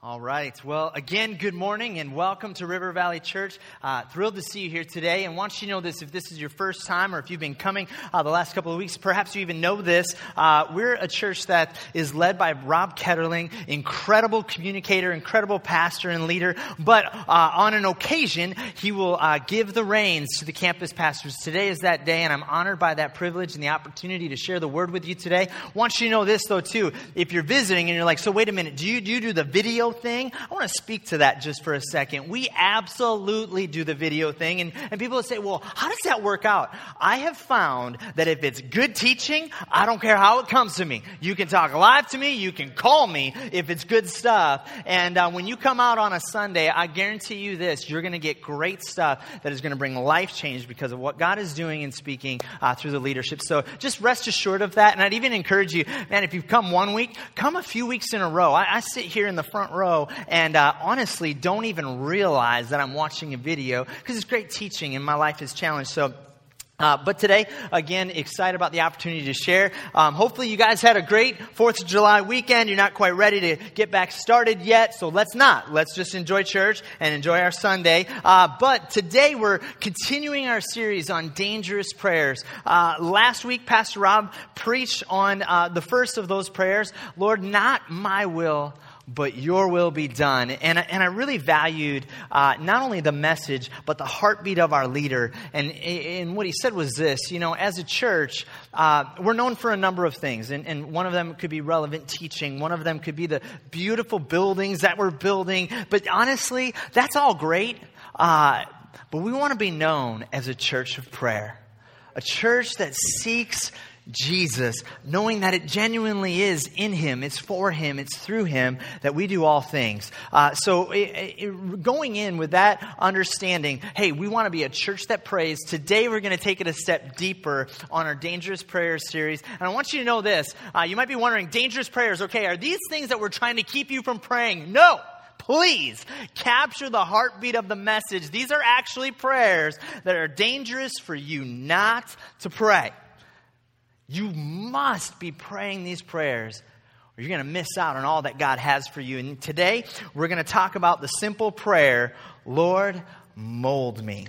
All right. Well, again, good morning and welcome to River Valley Church. Uh, thrilled to see you here today. And want you to know this if this is your first time or if you've been coming uh, the last couple of weeks, perhaps you even know this. Uh, we're a church that is led by Rob Ketterling, incredible communicator, incredible pastor and leader. But uh, on an occasion, he will uh, give the reins to the campus pastors. Today is that day, and I'm honored by that privilege and the opportunity to share the word with you today. Want you to know this, though, too. If you're visiting and you're like, so wait a minute, do you, do, you do the video? Thing, I want to speak to that just for a second. We absolutely do the video thing. And, and people say, well, how does that work out? I have found that if it's good teaching, I don't care how it comes to me. You can talk live to me, you can call me if it's good stuff. And uh, when you come out on a Sunday, I guarantee you this you're going to get great stuff that is going to bring life change because of what God is doing and speaking uh, through the leadership. So just rest assured of that. And I'd even encourage you, man, if you've come one week, come a few weeks in a row. I, I sit here in the front row and uh, honestly don't even realize that I'm watching a video because it's great teaching and my life is challenged. So uh, but today, again, excited about the opportunity to share. Um, hopefully, you guys had a great Fourth of July weekend. You're not quite ready to get back started yet, so let's not. Let's just enjoy church and enjoy our Sunday. Uh, but today, we're continuing our series on dangerous prayers. Uh, last week, Pastor Rob preached on uh, the first of those prayers Lord, not my will but your will be done. And, and I really valued uh, not only the message, but the heartbeat of our leader. And, and what he said was this you know, as a church, uh, we're known for a number of things. And, and one of them could be relevant teaching, one of them could be the beautiful buildings that we're building. But honestly, that's all great. Uh, but we want to be known as a church of prayer, a church that seeks Jesus, knowing that it genuinely is in Him, it's for Him, it's through Him that we do all things. Uh, so, it, it, going in with that understanding, hey, we want to be a church that prays. Today, we're going to take it a step deeper on our Dangerous Prayers series. And I want you to know this. Uh, you might be wondering, dangerous prayers, okay, are these things that we're trying to keep you from praying? No! please capture the heartbeat of the message. These are actually prayers that are dangerous for you not to pray. You must be praying these prayers or you're going to miss out on all that God has for you. And today, we're going to talk about the simple prayer Lord, mold me.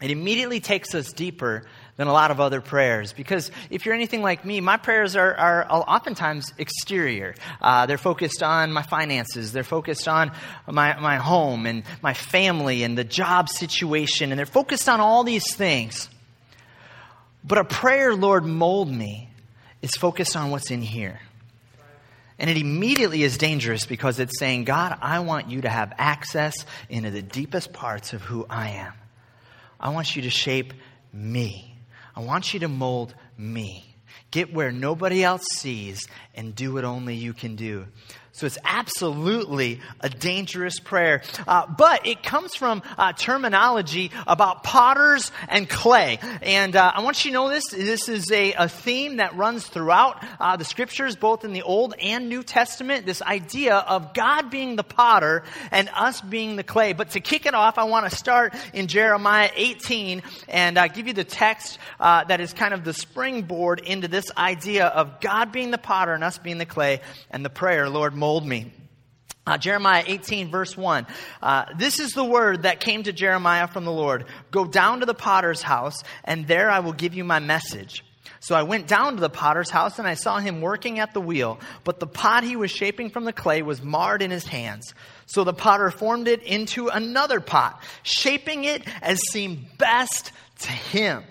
It immediately takes us deeper than a lot of other prayers because if you're anything like me, my prayers are, are oftentimes exterior. Uh, they're focused on my finances, they're focused on my, my home and my family and the job situation, and they're focused on all these things. But a prayer, Lord, mold me, is focused on what's in here. And it immediately is dangerous because it's saying, God, I want you to have access into the deepest parts of who I am. I want you to shape me. I want you to mold me. Get where nobody else sees and do what only you can do. So it's absolutely a dangerous prayer. Uh, but it comes from uh, terminology about potters and clay. And uh, I want you to know this. This is a, a theme that runs throughout uh, the scriptures, both in the Old and New Testament. This idea of God being the potter and us being the clay. But to kick it off, I want to start in Jeremiah 18 and uh, give you the text uh, that is kind of the springboard into this idea of God being the potter and us being the clay and the prayer, Lord, mold me. Uh, Jeremiah 18, verse 1. Uh, this is the word that came to Jeremiah from the Lord Go down to the potter's house, and there I will give you my message. So I went down to the potter's house, and I saw him working at the wheel, but the pot he was shaping from the clay was marred in his hands. So the potter formed it into another pot, shaping it as seemed best to him.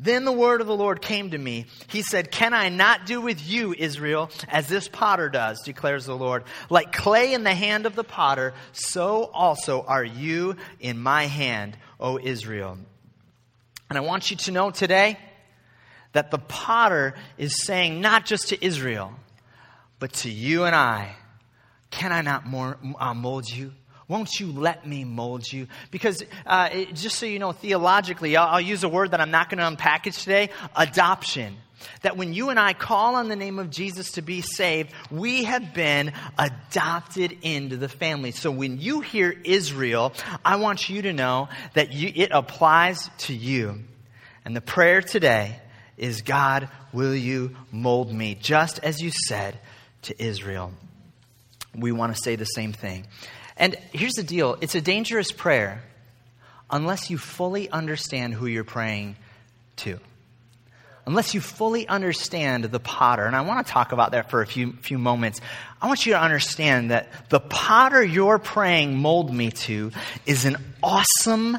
Then the word of the Lord came to me. He said, Can I not do with you, Israel, as this potter does, declares the Lord? Like clay in the hand of the potter, so also are you in my hand, O Israel. And I want you to know today that the potter is saying not just to Israel, but to you and I, Can I not uh, mold you? Won't you let me mold you? Because uh, it, just so you know, theologically, I'll, I'll use a word that I'm not going to unpackage today adoption. That when you and I call on the name of Jesus to be saved, we have been adopted into the family. So when you hear Israel, I want you to know that you, it applies to you. And the prayer today is God, will you mold me, just as you said to Israel? we want to say the same thing. And here's the deal it's a dangerous prayer unless you fully understand who you're praying to. Unless you fully understand the potter. And I want to talk about that for a few, few moments. I want you to understand that the potter you're praying, mold me to, is an awesome,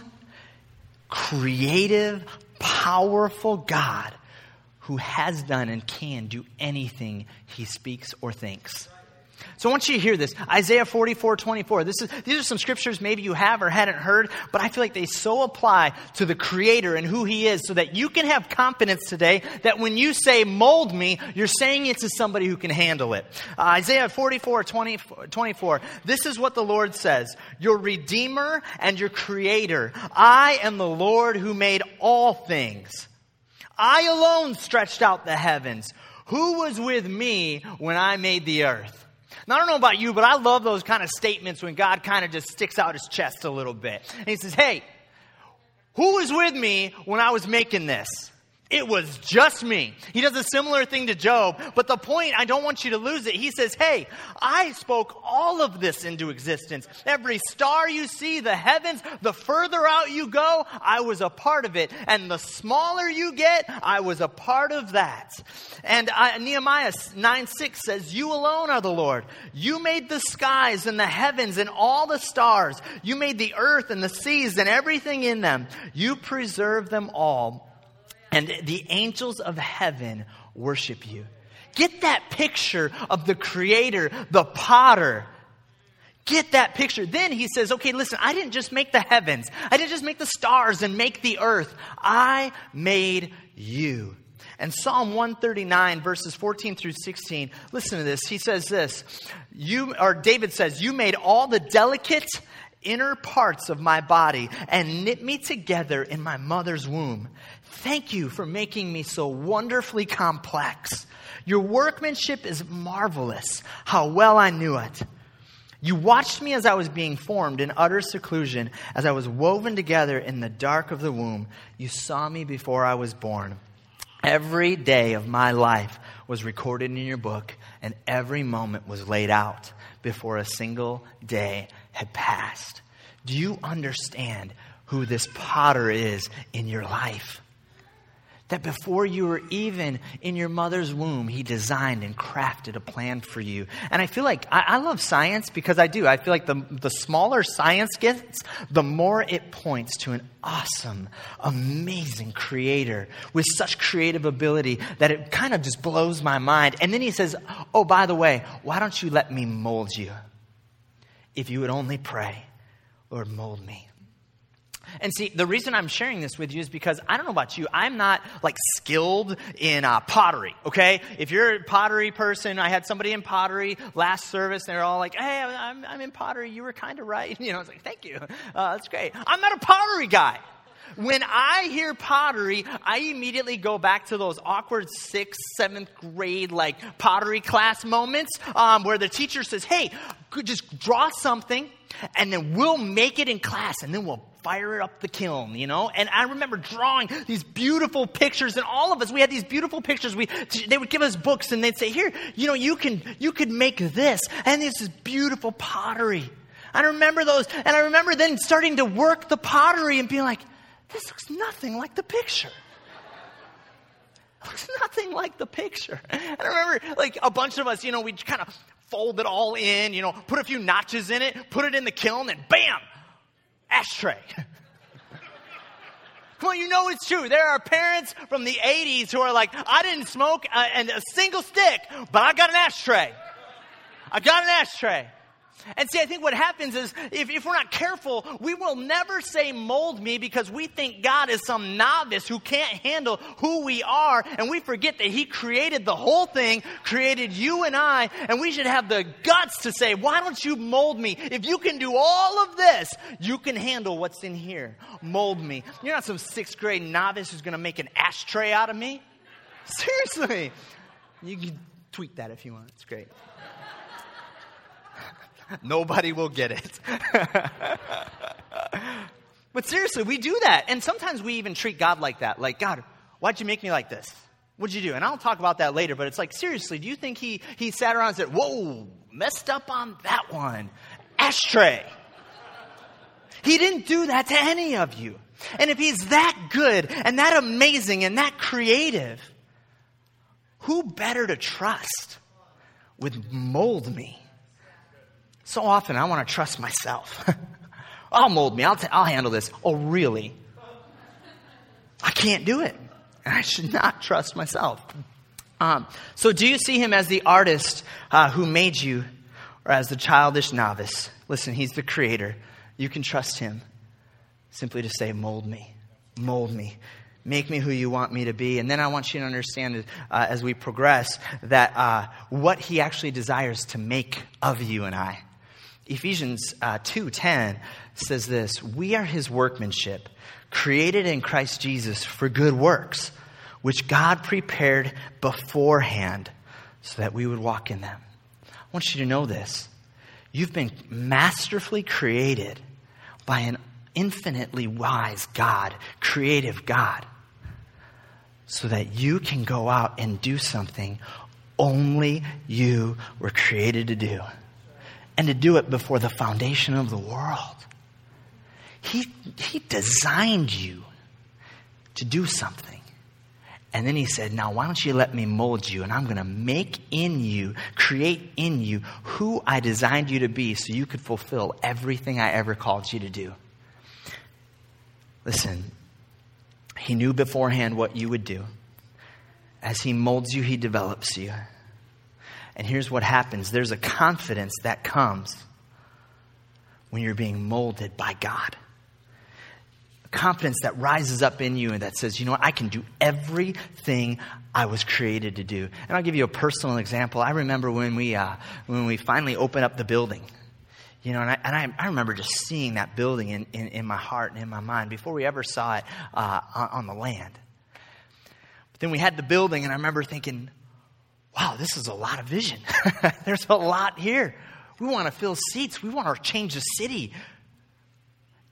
creative, powerful God who has done and can do anything he speaks or thinks. So I want you to hear this. Isaiah 44, 24. This is, these are some scriptures maybe you have or hadn't heard, but I feel like they so apply to the Creator and who He is so that you can have confidence today that when you say, mold me, you're saying it to somebody who can handle it. Uh, Isaiah 44, 20, 24. This is what the Lord says Your Redeemer and your Creator. I am the Lord who made all things. I alone stretched out the heavens. Who was with me when I made the earth? Now, I don't know about you, but I love those kind of statements when God kind of just sticks out his chest a little bit. And he says, Hey, who was with me when I was making this? It was just me. He does a similar thing to Job, but the point, I don't want you to lose it. He says, Hey, I spoke all of this into existence. Every star you see, the heavens, the further out you go, I was a part of it. And the smaller you get, I was a part of that. And I, Nehemiah 9 6 says, You alone are the Lord. You made the skies and the heavens and all the stars. You made the earth and the seas and everything in them. You preserve them all and the angels of heaven worship you. Get that picture of the creator, the potter. Get that picture. Then he says, okay, listen, I didn't just make the heavens. I didn't just make the stars and make the earth. I made you. And Psalm 139, verses 14 through 16, listen to this. He says this, you, or David says, You made all the delicate inner parts of my body and knit me together in my mother's womb. Thank you for making me so wonderfully complex. Your workmanship is marvelous. How well I knew it. You watched me as I was being formed in utter seclusion, as I was woven together in the dark of the womb. You saw me before I was born. Every day of my life was recorded in your book, and every moment was laid out before a single day had passed. Do you understand who this potter is in your life? That before you were even in your mother's womb, He designed and crafted a plan for you. And I feel like I, I, love science because I do. I feel like the, the smaller science gets, the more it points to an awesome, amazing creator with such creative ability that it kind of just blows my mind. And then He says, Oh, by the way, why don't you let me mold you? If you would only pray, Lord, mold me. And see, the reason I'm sharing this with you is because I don't know about you, I'm not like skilled in uh, pottery, okay? If you're a pottery person, I had somebody in pottery last service, and they're all like, hey, I'm, I'm in pottery, you were kind of right. You know, I was like, thank you, uh, that's great. I'm not a pottery guy. When I hear pottery, I immediately go back to those awkward sixth, seventh grade like pottery class moments um, where the teacher says, "Hey, just draw something, and then we'll make it in class, and then we'll fire up the kiln, you know? And I remember drawing these beautiful pictures, and all of us, we had these beautiful pictures. We, they would give us books, and they'd say, here, you know, you can, you could make this, and this is beautiful pottery. I remember those, and I remember then starting to work the pottery and being like, this looks nothing like the picture. Looks nothing like the picture. And I remember, like, a bunch of us, you know, we kind of fold it all in, you know, put a few notches in it, put it in the kiln, and bam, ashtray. Come on, you know it's true. There are parents from the 80s who are like, I didn't smoke a, a single stick, but I got an ashtray. I got an ashtray. And see, I think what happens is if, if, we're not careful, we will never say mold me because we think God is some novice who can't handle who we are. And we forget that He created the whole thing, created you and I, and we should have the guts to say, why don't you mold me? If you can do all of this, you can handle what's in here. Mold me. You're not some sixth grade novice who's going to make an ashtray out of me. Seriously. You can tweet that if you want. It's great. Nobody will get it. but seriously, we do that. And sometimes we even treat God like that. Like, God, why'd you make me like this? What'd you do? And I'll talk about that later, but it's like, seriously, do you think he, he sat around and said, Whoa, messed up on that one. Ashtray. He didn't do that to any of you. And if he's that good and that amazing and that creative, who better to trust would mold me? So often I want to trust myself. I'll mold me. I'll, t- I'll handle this. Oh, really? I can't do it. And I should not trust myself. Um, so, do you see him as the artist uh, who made you or as the childish novice? Listen, he's the creator. You can trust him simply to say, Mold me, mold me, make me who you want me to be. And then I want you to understand uh, as we progress that uh, what he actually desires to make of you and I. Ephesians uh, 2:10 says this, "We are his workmanship, created in Christ Jesus for good works, which God prepared beforehand so that we would walk in them." I want you to know this. You've been masterfully created by an infinitely wise God, creative God, so that you can go out and do something only you were created to do and to do it before the foundation of the world. He, he designed you to do something. And then he said, Now, why don't you let me mold you? And I'm going to make in you, create in you who I designed you to be so you could fulfill everything I ever called you to do. Listen, he knew beforehand what you would do. As he molds you, he develops you. And here's what happens there's a confidence that comes when you're being molded by God. A confidence that rises up in you and that says, you know what, I can do everything I was created to do. And I'll give you a personal example. I remember when we, uh, when we finally opened up the building. You know, and I, and I, I remember just seeing that building in, in, in, my heart and in my mind before we ever saw it uh, on, on the land. But then we had the building, and I remember thinking, wow, this is a lot of vision. There's a lot here. We want to fill seats. We want to change the city.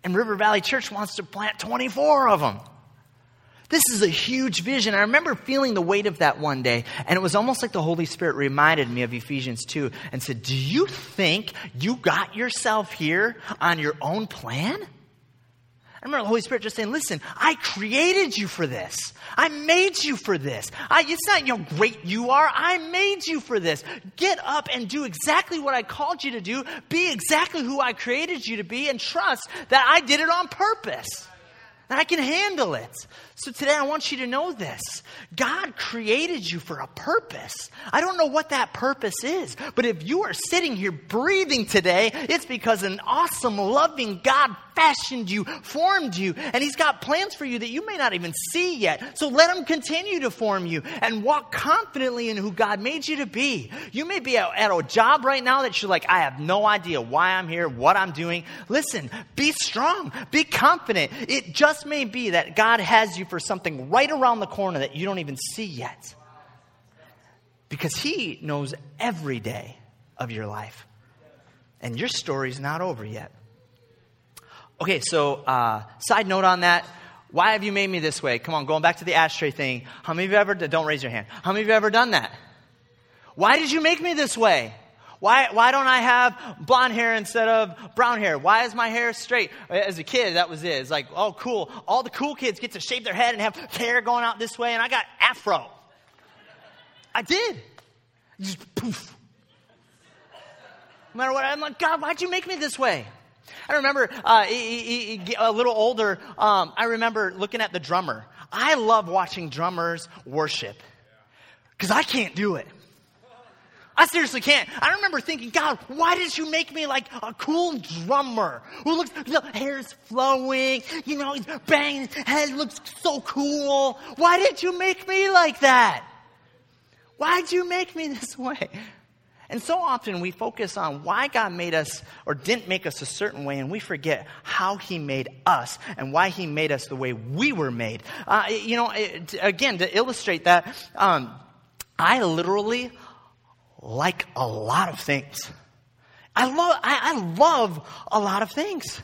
And River Valley Church wants to plant 24 of them. This is a huge vision. I remember feeling the weight of that one day, and it was almost like the Holy Spirit reminded me of Ephesians 2 and said, Do you think you got yourself here on your own plan? I remember the Holy Spirit just saying, listen, I created you for this. I made you for this. I, it's not how great you are. I made you for this. Get up and do exactly what I called you to do. Be exactly who I created you to be and trust that I did it on purpose. I can handle it. So today I want you to know this. God created you for a purpose. I don't know what that purpose is, but if you are sitting here breathing today, it's because an awesome, loving God fashioned you, formed you, and He's got plans for you that you may not even see yet. So let Him continue to form you and walk confidently in who God made you to be. You may be at a job right now that you're like, I have no idea why I'm here, what I'm doing. Listen, be strong, be confident. It just may be that God has you for something right around the corner that you don't even see yet. Because He knows every day of your life. And your story's not over yet. Okay, so uh, side note on that. Why have you made me this way? Come on, going back to the ashtray thing. How many of you ever, don't raise your hand. How many of you ever done that? Why did you make me this way? Why, why don't I have blonde hair instead of brown hair? Why is my hair straight? As a kid, that was it. It's like, oh, cool. All the cool kids get to shape their head and have hair going out this way, and I got afro. I did. Just poof. No matter what, I'm like, God, why'd you make me this way? I remember uh, he, he, a little older, um, I remember looking at the drummer. I love watching drummers worship because I can't do it. I seriously can't. I remember thinking, God, why did you make me like a cool drummer who looks, know, hair's flowing, you know, he's banging, his head looks so cool. Why did you make me like that? Why'd you make me this way? And so often we focus on why God made us or didn't make us a certain way, and we forget how He made us and why He made us the way we were made. Uh, you know, it, again, to illustrate that, um, I literally like a lot of things. I love, I, I love a lot of things.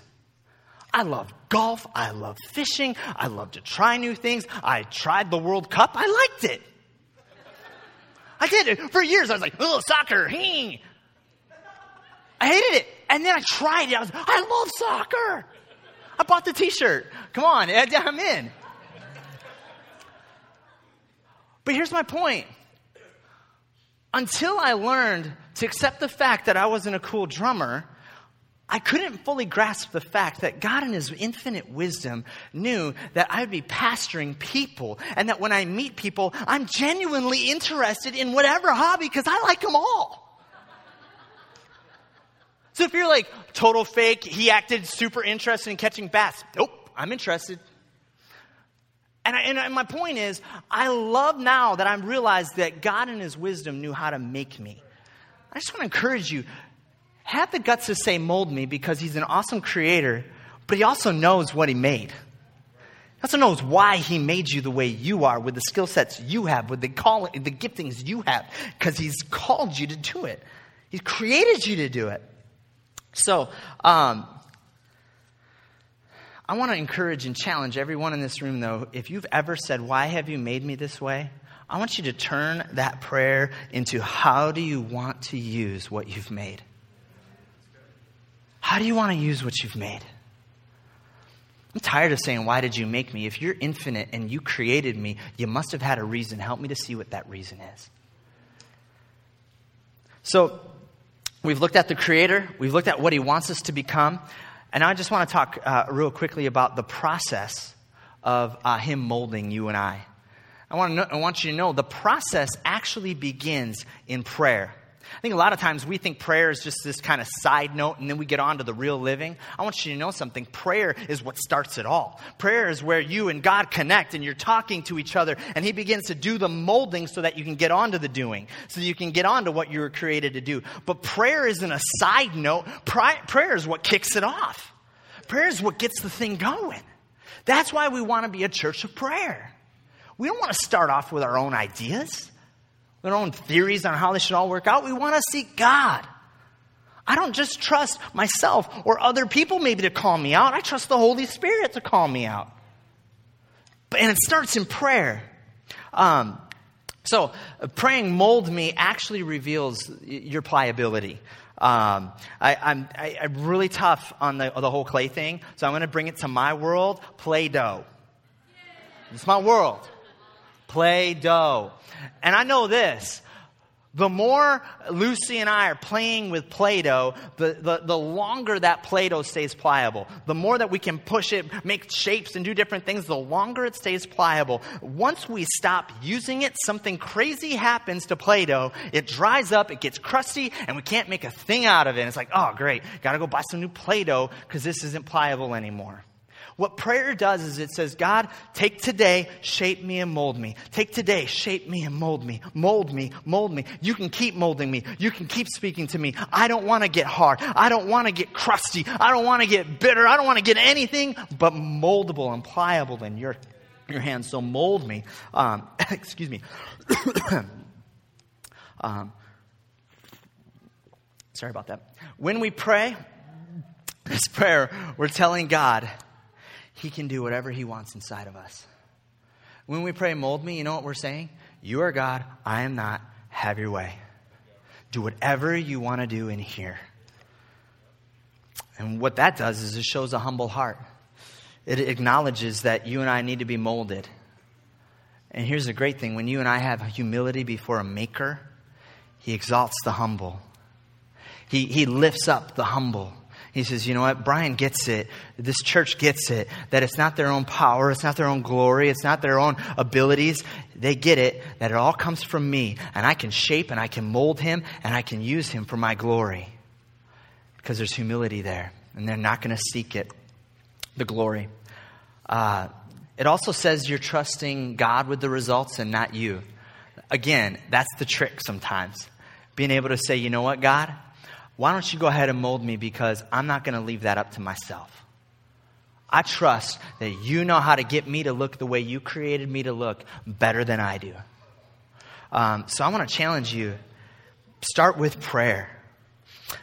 I love golf. I love fishing. I love to try new things. I tried the World Cup. I liked it. I did it for years. I was like, oh, soccer, hey. I hated it. And then I tried it. I was, I love soccer. I bought the t-shirt. Come on, I'm in. But here's my point. Until I learned to accept the fact that I wasn't a cool drummer, I couldn't fully grasp the fact that God, in His infinite wisdom, knew that I'd be pastoring people and that when I meet people, I'm genuinely interested in whatever hobby because I like them all. So if you're like total fake, he acted super interested in catching bats. Nope, I'm interested. And, I, and my point is, I love now that I'm realized that God in His wisdom knew how to make me. I just want to encourage you have the guts to say, mold me, because He's an awesome creator, but He also knows what He made. He also knows why He made you the way you are, with the skill sets you have, with the, call, the giftings you have, because He's called you to do it. He's created you to do it. So, um, I want to encourage and challenge everyone in this room, though, if you've ever said, Why have you made me this way? I want you to turn that prayer into how do you want to use what you've made? How do you want to use what you've made? I'm tired of saying, Why did you make me? If you're infinite and you created me, you must have had a reason. Help me to see what that reason is. So, we've looked at the Creator, we've looked at what He wants us to become. And I just want to talk uh, real quickly about the process of uh, Him molding you and I. I want, know, I want you to know the process actually begins in prayer. I think a lot of times we think prayer is just this kind of side note and then we get on to the real living. I want you to know something. Prayer is what starts it all. Prayer is where you and God connect and you're talking to each other and He begins to do the molding so that you can get on to the doing, so you can get on to what you were created to do. But prayer isn't a side note, prayer is what kicks it off. Prayer is what gets the thing going. That's why we want to be a church of prayer. We don't want to start off with our own ideas our own theories on how this should all work out. We want to seek God. I don't just trust myself or other people maybe to call me out. I trust the Holy Spirit to call me out. And it starts in prayer. Um, so, uh, praying mold me actually reveals your pliability. Um, I, am I, am really tough on the, the whole clay thing, so I'm going to bring it to my world Play Doh. It's my world. Play Doh. And I know this. The more Lucy and I are playing with Play Doh, the, the, the, longer that Play Doh stays pliable. The more that we can push it, make shapes, and do different things, the longer it stays pliable. Once we stop using it, something crazy happens to Play Doh. It dries up, it gets crusty, and we can't make a thing out of it. It's like, oh, great, gotta go buy some new Play Doh because this isn't pliable anymore. What prayer does is it says, God, take today, shape me and mold me. Take today, shape me and mold me. Mold me, mold me. You can keep molding me. You can keep speaking to me. I don't want to get hard. I don't want to get crusty. I don't want to get bitter. I don't want to get anything but moldable and pliable in your, your hands. So mold me. Um, excuse me. um, sorry about that. When we pray, this prayer, we're telling God, he can do whatever He wants inside of us. When we pray, mold me, you know what we're saying? You are God, I am not. Have your way. Do whatever you want to do in here. And what that does is it shows a humble heart. It acknowledges that you and I need to be molded. And here's the great thing when you and I have humility before a maker, he exalts the humble, he, he lifts up the humble. He says, you know what? Brian gets it. This church gets it. That it's not their own power. It's not their own glory. It's not their own abilities. They get it that it all comes from me. And I can shape and I can mold him and I can use him for my glory. Because there's humility there. And they're not going to seek it, the glory. Uh, it also says you're trusting God with the results and not you. Again, that's the trick sometimes. Being able to say, you know what, God? Why don't you go ahead and mold me because I'm not going to leave that up to myself. I trust that you know how to get me to look the way you created me to look better than I do. Um, so I want to challenge you start with prayer.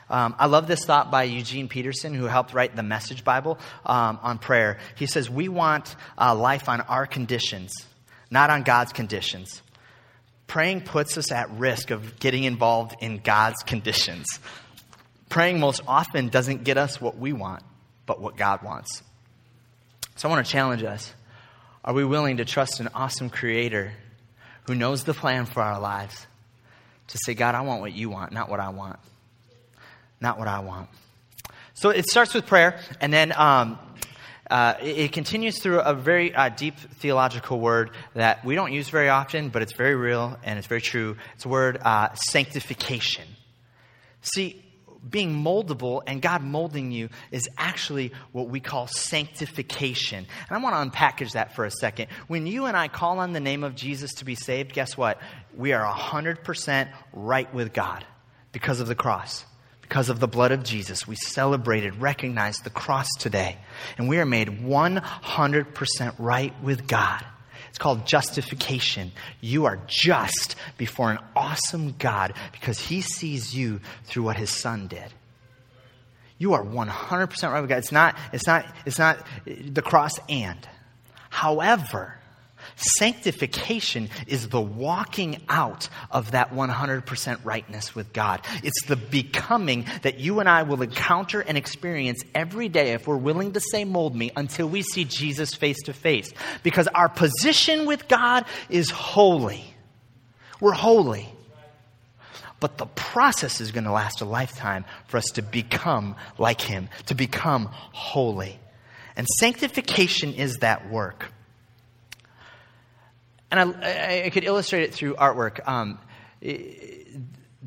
Um, I love this thought by Eugene Peterson, who helped write the Message Bible um, on prayer. He says, We want uh, life on our conditions, not on God's conditions. Praying puts us at risk of getting involved in God's conditions. Praying most often doesn't get us what we want, but what God wants. So I want to challenge us. Are we willing to trust an awesome creator who knows the plan for our lives to say, God, I want what you want, not what I want? Not what I want. So it starts with prayer, and then um, uh, it, it, continues through a very uh, deep theological word that we don't use very often, but it's very real and it's very true. It's a word uh, sanctification. See, being moldable and God molding you is actually what we call sanctification. And I want to unpackage that for a second. When you and I call on the name of Jesus to be saved, guess what? We are 100% right with God because of the cross. Because of the blood of Jesus, we celebrated, recognized the cross today, and we are made 100% right with God. It's called justification. You are just before an awesome God because he sees you through what his son did. You are 100% right with God. It's not, it's not, it's not the cross and. However, Sanctification is the walking out of that 100% rightness with God. It's the becoming that you and I will encounter and experience every day if we're willing to say, Mold me, until we see Jesus face to face. Because our position with God is holy. We're holy. But the process is going to last a lifetime for us to become like Him, to become holy. And sanctification is that work. And I, I, could illustrate it through artwork. Um,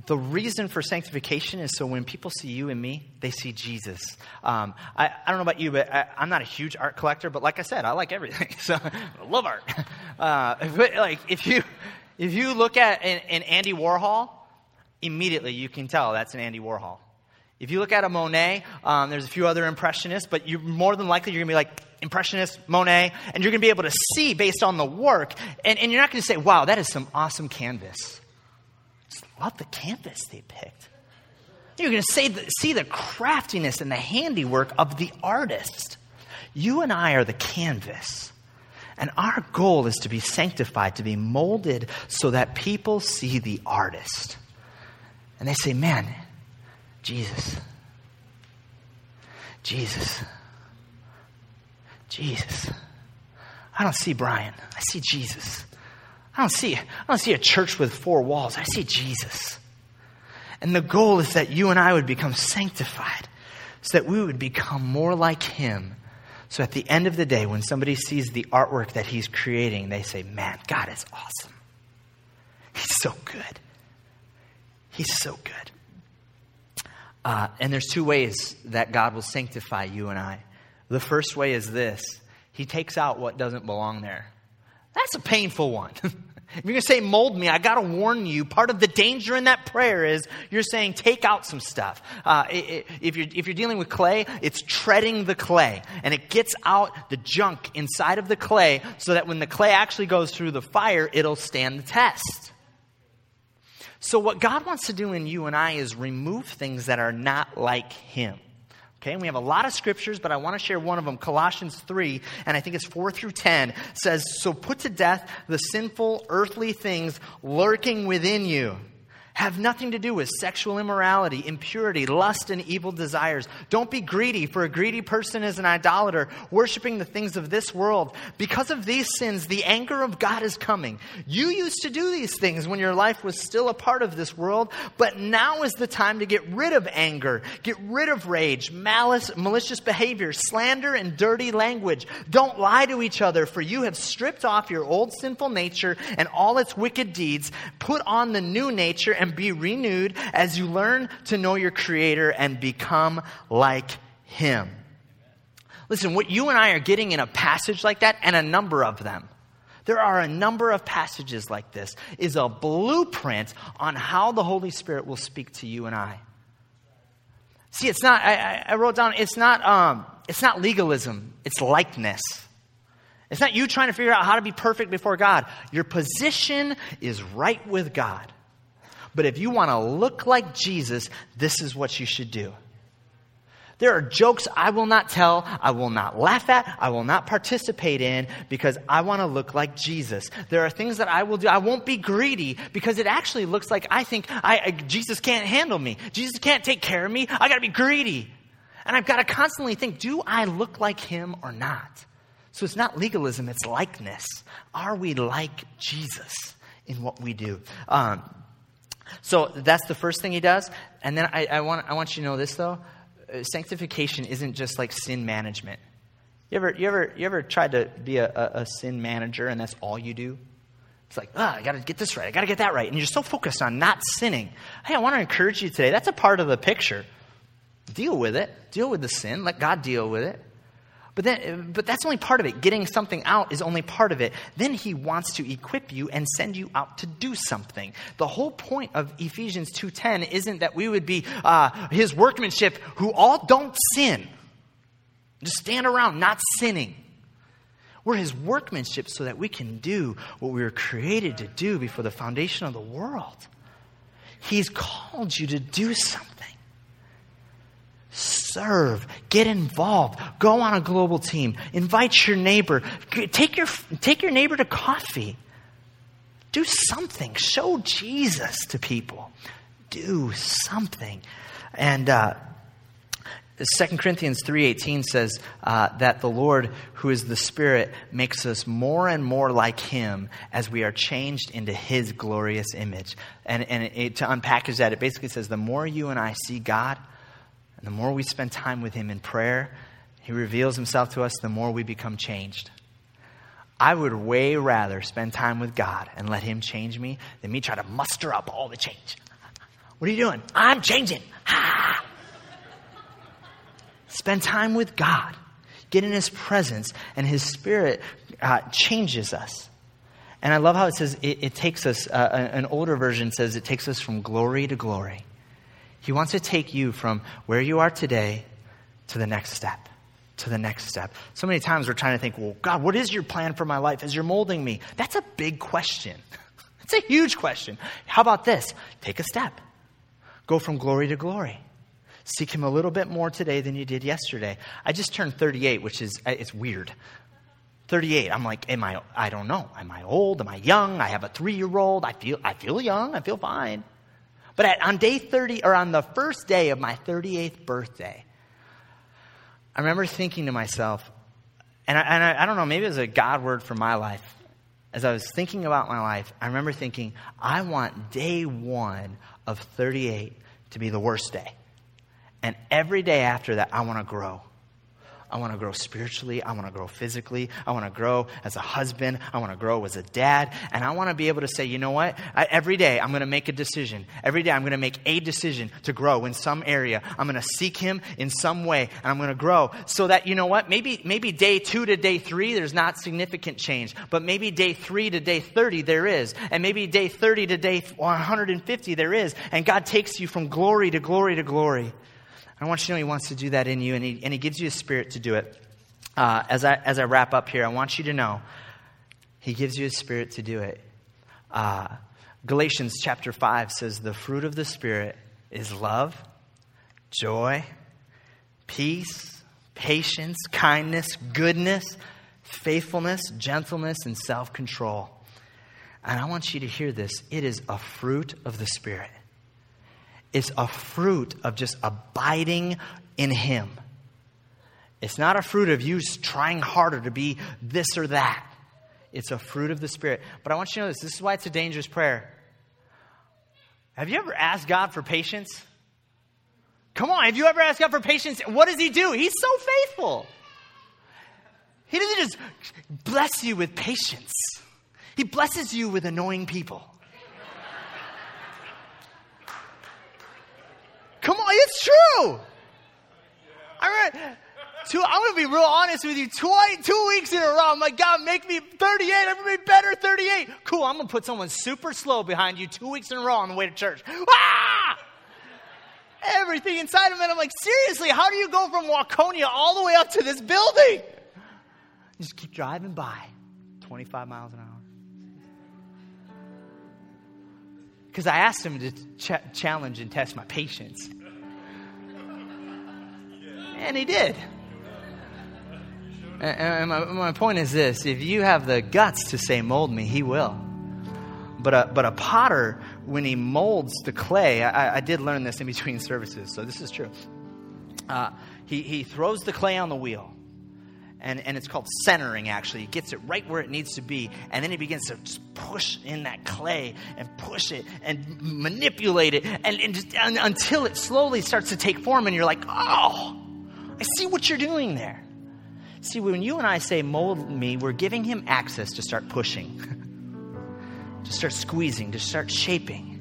the reason for sanctification is so when people see you and me, they see Jesus. Um, I, I, don't know about you, but I, am not a huge art collector. But like I said, I like everything, so I love art. Uh, but like if you if you look at an, an Andy Warhol, immediately you can tell that's an Andy Warhol. If you look at a Monet, um, there's a few other impressionists, but you're more than likely you're gonna be like Impressionist, Monet, and you're going to be able to see based on the work. And, and you're not going to say, wow, that is some awesome canvas. Just love the canvas they picked. You're going to the, see the craftiness and the handiwork of the artist. You and I are the canvas. And our goal is to be sanctified, to be molded so that people see the artist. And they say, man, Jesus. Jesus. Jesus. I don't see Brian. I see Jesus. I don't see, I don't see a church with four walls. I see Jesus. And the goal is that you and I would become sanctified so that we would become more like him. So at the end of the day, when somebody sees the artwork that he's creating, they say, Man, God is awesome. He's so good. He's so good. Uh, and there's two ways that God will sanctify you and I. The first way is this He takes out what doesn't belong there. That's a painful one. if you're going to say, mold me, I got to warn you. Part of the danger in that prayer is you're saying, take out some stuff. Uh, if, you're, if you're dealing with clay, it's treading the clay. And it gets out the junk inside of the clay so that when the clay actually goes through the fire, it'll stand the test. So, what God wants to do in you and I is remove things that are not like Him. Okay, and we have a lot of scriptures, but I want to share one of them. Colossians 3, and I think it's 4 through 10, says, So put to death the sinful earthly things lurking within you have nothing to do with sexual immorality, impurity, lust, and evil desires. Don't be greedy, for a greedy person is an idolater, worshiping the things of this world. Because of these sins, the anger of God is coming. You used to do these things when your life was still a part of this world, but now is the time to get rid of anger, get rid of rage, malice, malicious behavior, slander, and dirty language. Don't lie to each other, for you have stripped off your old sinful nature and all its wicked deeds, put on the new nature, and be renewed as you learn to know your Creator and become like Him. Listen, what you and I are getting in a passage like that, and a number of them, there are a number of passages like this, is a blueprint on how the Holy Spirit will speak to you and I. See, it's not, I, I wrote down, it's not, um, it's not legalism, it's likeness. It's not you trying to figure out how to be perfect before God. Your position is right with God. But if you want to look like Jesus, this is what you should do. There are jokes I will not tell, I will not laugh at, I will not participate in because I want to look like Jesus. There are things that I will do. I won't be greedy because it actually looks like I think I, I, Jesus can't handle me. Jesus can't take care of me. I got to be greedy. And I've got to constantly think, do I look like him or not? So it's not legalism, it's likeness. Are we like Jesus in what we do? Um, so that's the first thing he does. And then I, I, want, I want you to know this, though. Uh, sanctification isn't just like sin management. You ever, you ever, you ever tried to be a, a, a sin manager and that's all you do? It's like, oh, I got to get this right. I got to get that right. And you're so focused on not sinning. Hey, I want to encourage you today. That's a part of the picture. Deal with it. Deal with the sin. Let God deal with it. But, then, but that's only part of it. Getting something out is only part of it. Then he wants to equip you and send you out to do something. The whole point of Ephesians 2.10 isn't that we would be uh, his workmanship who all don't sin. Just stand around not sinning. We're his workmanship so that we can do what we were created to do before the foundation of the world. He's called you to do something serve, get involved, go on a global team, invite your neighbor, take your, take your neighbor to coffee. Do something. Show Jesus to people. Do something. And uh, 2 Corinthians 3.18 says uh, that the Lord, who is the Spirit, makes us more and more like Him as we are changed into His glorious image. And, and it, to unpackage that, it basically says the more you and I see God – and the more we spend time with Him in prayer, He reveals Himself to us, the more we become changed. I would way rather spend time with God and let Him change me than me try to muster up all the change. What are you doing? I'm changing. Spend time with God. Get in His presence, and His Spirit uh, changes us. And I love how it says it, it takes us, uh, an older version says it takes us from glory to glory. He wants to take you from where you are today to the next step. To the next step. So many times we're trying to think, well, God, what is your plan for my life as you're molding me? That's a big question. It's a huge question. How about this? Take a step. Go from glory to glory. Seek Him a little bit more today than you did yesterday. I just turned 38, which is, uh, it's weird. 38. I'm like, am I, I don't know. Am I old? Am I young? I have a three year old. I feel, I feel young. I feel fine. But at, on day 30, or on the first day of my 38th birthday, I remember thinking to myself, and I, and I, I don't know, maybe it was a God word for my life. As I was thinking about my life, I remember thinking, I want day one of 38 to be the worst day. And every day after that, I want to grow. I want to grow spiritually. I want to grow physically. I want to grow as a husband. I want to grow as a dad. And I want to be able to say, you know what? I, every day I'm going to make a decision. Every day I'm going to make a decision to grow in some area. I'm going to seek Him in some way and I'm going to grow so that, you know what? Maybe, maybe day two to day three, there's not significant change. But maybe day three to day 30, there is. And maybe day 30 to day 150, there is. And God takes you from glory to glory to glory. I want you to know He wants to do that in you, and He, and he gives you a spirit to do it. Uh, as, I, as I wrap up here, I want you to know He gives you a spirit to do it. Uh, Galatians chapter 5 says, The fruit of the Spirit is love, joy, peace, patience, kindness, goodness, faithfulness, gentleness, and self control. And I want you to hear this it is a fruit of the Spirit is a fruit of just abiding in Him. It's not a fruit of you trying harder to be this or that. It's a fruit of the Spirit. But I want you to know this this is why it's a dangerous prayer. Have you ever asked God for patience? Come on, have you ever asked God for patience? What does He do? He's so faithful. He doesn't just bless you with patience, He blesses you with annoying people. Come on, it's true. All right. Two, I'm going to be real honest with you. Two, two weeks in a row, I'm like, God, make me 38. I'm going to be better 38. Cool, I'm going to put someone super slow behind you two weeks in a row on the way to church. Ah! Everything inside of it. I'm like, seriously, how do you go from Waconia all the way up to this building? Just keep driving by 25 miles an hour. Because I asked him to ch- challenge and test my patience. And he did. And my, my point is this if you have the guts to say, mold me, he will. But a, but a potter, when he molds the clay, I, I did learn this in between services, so this is true. Uh, he, he throws the clay on the wheel and, and it's called centering actually. He gets it right where it needs to be, and then he begins to push in that clay and push it and manipulate it and, and just, and, until it slowly starts to take form, and you're like, oh, I see what you're doing there. See, when you and I say mold me, we're giving him access to start pushing, to start squeezing, to start shaping.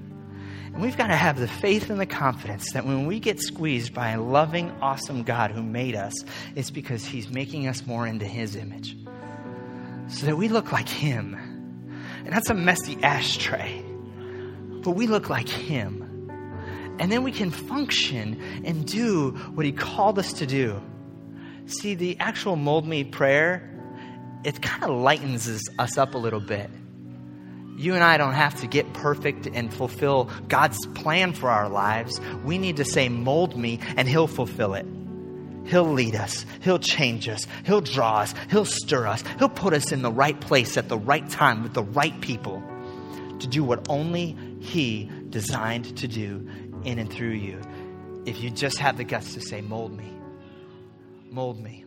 And we've got to have the faith and the confidence that when we get squeezed by a loving, awesome God who made us, it's because He's making us more into His image. So that we look like Him. And that's a messy ashtray. But we look like Him. And then we can function and do what He called us to do. See, the actual mold me prayer, it kind of lightens us up a little bit you and I don't have to get perfect and fulfill God's plan for our lives. We need to say, Mold me, and He'll fulfill it. He'll lead us. He'll change us. He'll draw us. He'll stir us. He'll put us in the right place at the right time with the right people to do what only He designed to do in and through you. If you just have the guts to say, Mold me, mold me.